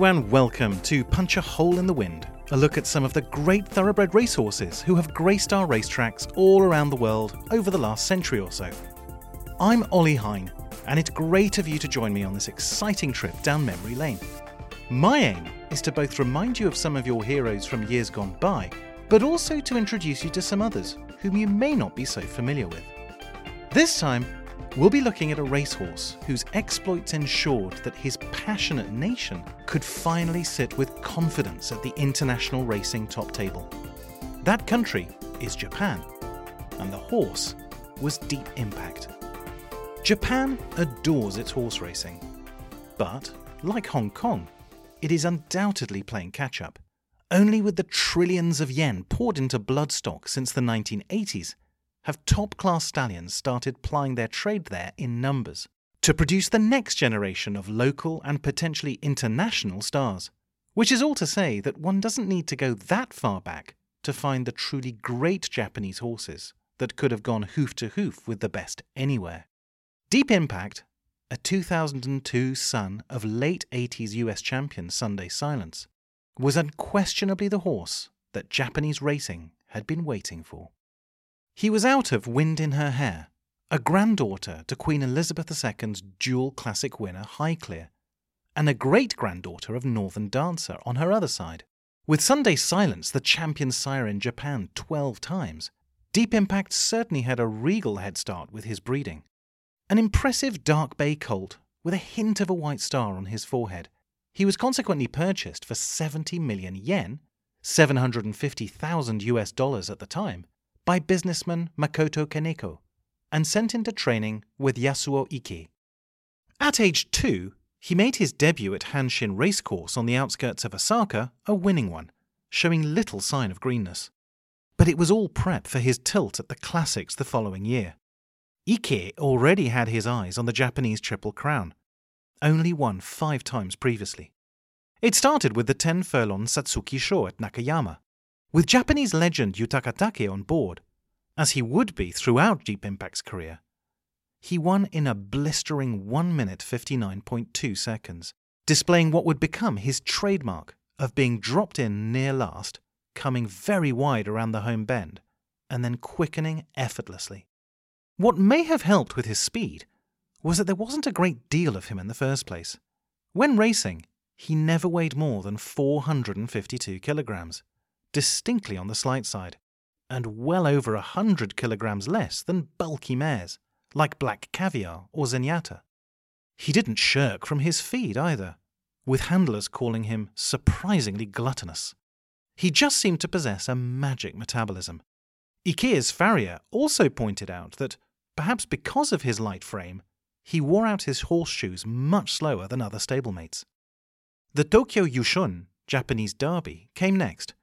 And welcome to Punch a Hole in the Wind, a look at some of the great thoroughbred racehorses who have graced our racetracks all around the world over the last century or so. I'm Ollie Hine, and it's great of you to join me on this exciting trip down memory lane. My aim is to both remind you of some of your heroes from years gone by, but also to introduce you to some others whom you may not be so familiar with. This time, we'll be looking at a racehorse whose exploits ensured that his passionate nation could finally sit with confidence at the international racing top table. That country is Japan, and the horse was Deep Impact. Japan adores its horse racing, but, like Hong Kong, it is undoubtedly playing catch up. Only with the trillions of yen poured into bloodstock since the 1980s have top class stallions started plying their trade there in numbers to produce the next generation of local and potentially international stars. Which is all to say that one doesn't need to go that far back to find the truly great Japanese horses that could have gone hoof to hoof with the best anywhere. Deep Impact, a 2002 son of late 80s US champion Sunday Silence, was unquestionably the horse that Japanese racing had been waiting for. He was out of Wind in Her Hair, a granddaughter to Queen Elizabeth II's dual classic winner Highclere, and a great granddaughter of Northern Dancer on her other side. With Sunday Silence the champion sire in Japan 12 times, Deep Impact certainly had a regal head start with his breeding. An impressive dark bay colt with a hint of a white star on his forehead, he was consequently purchased for 70 million yen, 750,000 US dollars at the time, by businessman Makoto Kaneko and sent into training with Yasuo Ike. At age two, he made his debut at Hanshin Racecourse on the outskirts of Osaka a winning one, showing little sign of greenness. But it was all prep for his tilt at the Classics the following year. Ike already had his eyes on the Japanese Triple Crown, only won five times previously. It started with the 10 furlong Satsuki Sho at Nakayama, with Japanese legend Yutaka Take on board, as he would be throughout Deep Impact's career, he won in a blistering 1 minute 59.2 seconds, displaying what would become his trademark of being dropped in near last, coming very wide around the home bend, and then quickening effortlessly. What may have helped with his speed was that there wasn't a great deal of him in the first place. When racing, he never weighed more than 452 kilograms distinctly on the slight side, and well over a hundred kilograms less than bulky mares, like Black Caviar or Zenyatta. He didn't shirk from his feed either, with handlers calling him surprisingly gluttonous. He just seemed to possess a magic metabolism. Ike's farrier also pointed out that, perhaps because of his light frame, he wore out his horseshoes much slower than other stablemates. The Tokyo Yushun, Japanese Derby, came next,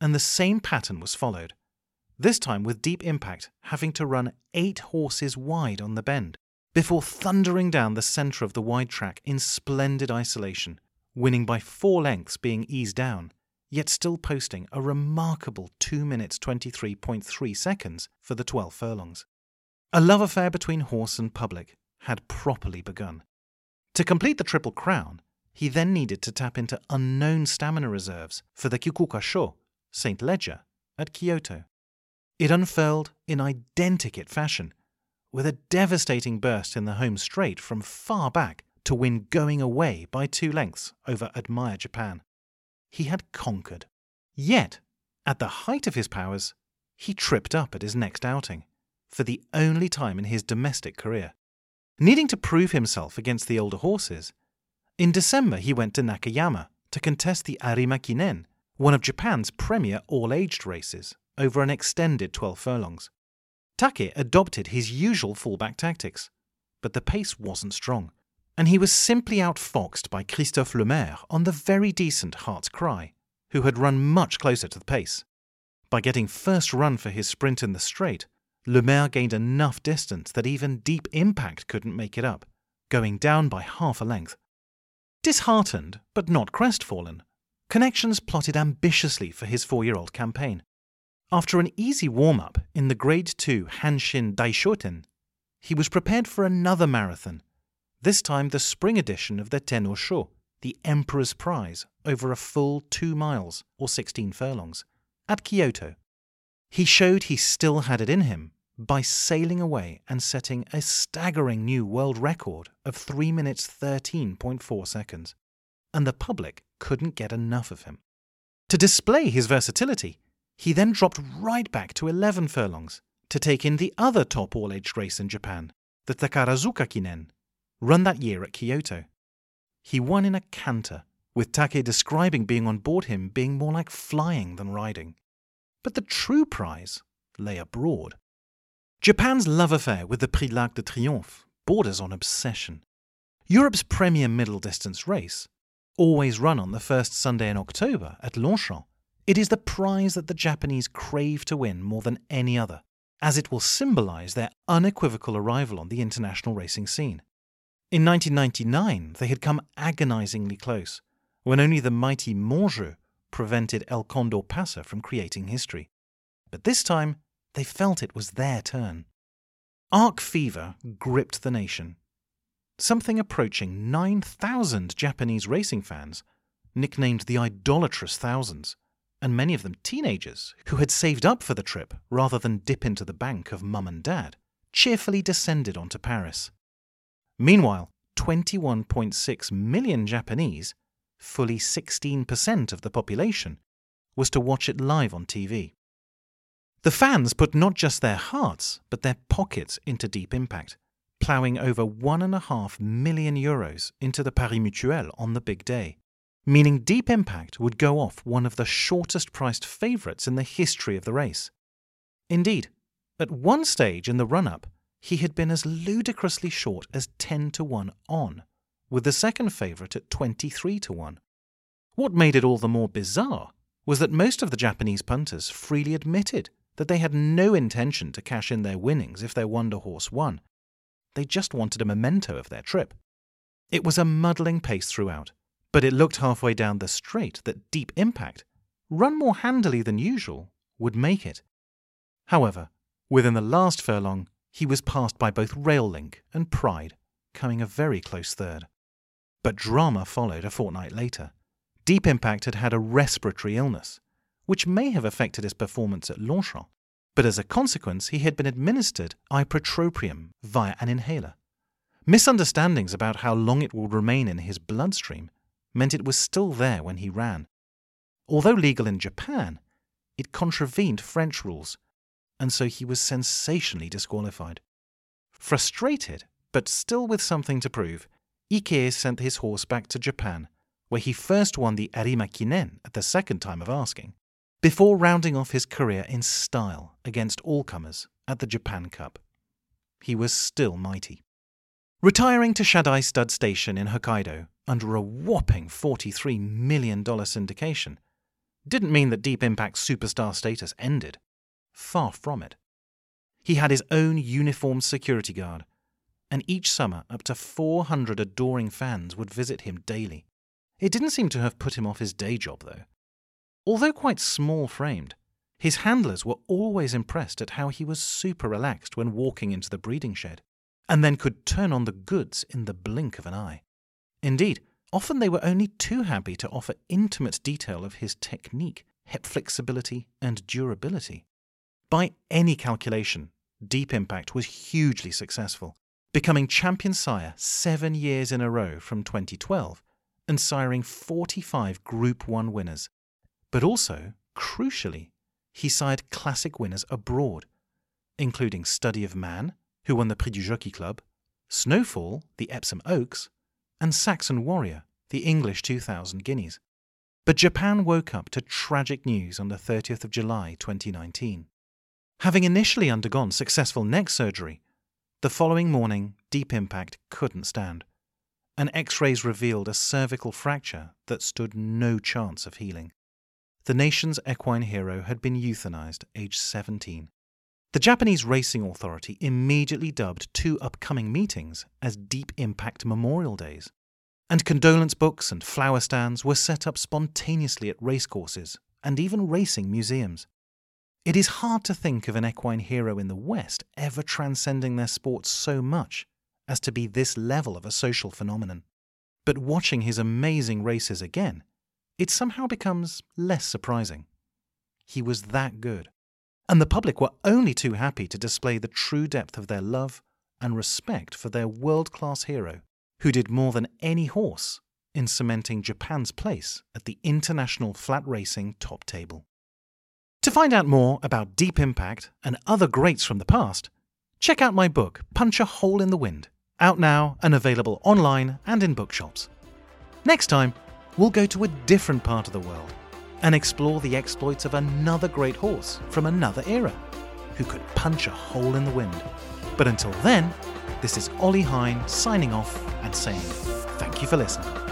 and the same pattern was followed, this time with deep impact having to run eight horses wide on the bend, before thundering down the centre of the wide track in splendid isolation, winning by four lengths being eased down, yet still posting a remarkable 2 minutes 23.3 seconds for the 12 furlongs. A love affair between horse and public had properly begun. To complete the Triple Crown, he then needed to tap into unknown stamina reserves for the Kikuka Sho, St. Leger, at Kyoto. It unfurled in identikit fashion, with a devastating burst in the home straight from far back to win going away by two lengths over Admire Japan. He had conquered. Yet, at the height of his powers, he tripped up at his next outing, for the only time in his domestic career. Needing to prove himself against the older horses, in December he went to Nakayama to contest the Arima Kinen one of Japan's premier all aged races, over an extended 12 furlongs. Take adopted his usual fullback tactics, but the pace wasn't strong, and he was simply outfoxed by Christophe Lemaire on the very decent Heart's Cry, who had run much closer to the pace. By getting first run for his sprint in the straight, Lemaire gained enough distance that even Deep Impact couldn't make it up, going down by half a length. Disheartened, but not crestfallen, Connections plotted ambitiously for his four year old campaign. After an easy warm up in the Grade 2 Hanshin Daishoten, he was prepared for another marathon, this time the spring edition of the Tenno Sho, the Emperor's Prize over a full two miles or 16 furlongs at Kyoto. He showed he still had it in him by sailing away and setting a staggering new world record of 3 minutes 13.4 seconds. And the public couldn't get enough of him. To display his versatility, he then dropped right back to 11 furlongs to take in the other top all aged race in Japan, the Takarazuka Kinen, run that year at Kyoto. He won in a canter, with Take describing being on board him being more like flying than riding. But the true prize lay abroad. Japan's love affair with the Prix l'Arc de Triomphe borders on obsession. Europe's premier middle distance race, always run on the first Sunday in October at Longchamp, it is the prize that the Japanese crave to win more than any other, as it will symbolize their unequivocal arrival on the international racing scene. In 1999, they had come agonizingly close, when only the mighty Montjeu prevented El Condor Pasa from creating history. But this time, they felt it was their turn. Arc fever gripped the nation. Something approaching 9,000 Japanese racing fans, nicknamed the Idolatrous Thousands, and many of them teenagers who had saved up for the trip rather than dip into the bank of mum and dad, cheerfully descended onto Paris. Meanwhile, 21.6 million Japanese, fully 16% of the population, was to watch it live on TV. The fans put not just their hearts, but their pockets into Deep Impact, ploughing over 1.5 million euros into the Pari Mutuel on the big day, meaning Deep Impact would go off one of the shortest priced favourites in the history of the race. Indeed, at one stage in the run up, he had been as ludicrously short as 10 to 1 on, with the second favourite at 23 to 1. What made it all the more bizarre was that most of the Japanese punters freely admitted that they had no intention to cash in their winnings if their wonder horse won. They just wanted a memento of their trip. It was a muddling pace throughout, but it looked halfway down the straight that Deep Impact, run more handily than usual, would make it. However, within the last furlong, he was passed by both Rail Link and Pride, coming a very close third. But drama followed a fortnight later. Deep Impact had had a respiratory illness, which may have affected his performance at Longchamp, but as a consequence, he had been administered ipratropium via an inhaler. Misunderstandings about how long it would remain in his bloodstream meant it was still there when he ran. Although legal in Japan, it contravened French rules, and so he was sensationally disqualified. Frustrated, but still with something to prove, Ike sent his horse back to Japan, where he first won the Arima Kinen at the second time of asking, before rounding off his career in style against all comers at the Japan Cup. He was still mighty. Retiring to Shadai Stud Station in Hokkaido under a whopping $43 million syndication didn't mean that Deep Impact's superstar status ended. Far from it. He had his own uniformed security guard, and each summer up to 400 adoring fans would visit him daily. It didn't seem to have put him off his day job, though. Although quite small framed, his handlers were always impressed at how he was super relaxed when walking into the breeding shed, and then could turn on the goods in the blink of an eye. Indeed, often they were only too happy to offer intimate detail of his technique, hip flexibility, and durability. By any calculation, Deep Impact was hugely successful, becoming champion sire seven years in a row from 2012 and siring 45 Group 1 winners but also, crucially, he sired classic winners abroad, including Study of Man, who won the Prix du Jockey Club, Snowfall, the Epsom Oaks, and Saxon Warrior, the English 2000 Guineas. But Japan woke up to tragic news on the 30th of July 2019. Having initially undergone successful neck surgery, the following morning Deep Impact couldn't stand. And x rays revealed a cervical fracture that stood no chance of healing the nation's equine hero had been euthanized aged 17. The Japanese Racing Authority immediately dubbed two upcoming meetings as Deep Impact Memorial Days, and condolence books and flower stands were set up spontaneously at racecourses and even racing museums. It is hard to think of an equine hero in the West ever transcending their sport so much as to be this level of a social phenomenon. But watching his amazing races again, it somehow becomes less surprising. He was that good, and the public were only too happy to display the true depth of their love and respect for their world class hero, who did more than any horse in cementing Japan's place at the international flat racing top table. To find out more about Deep Impact and other greats from the past, check out my book, Punch a Hole in the Wind, out now and available online and in bookshops. Next time, we'll go to a different part of the world and explore the exploits of another great horse from another era who could punch a hole in the wind. But until then, this is Ollie Hine signing off and saying thank you for listening.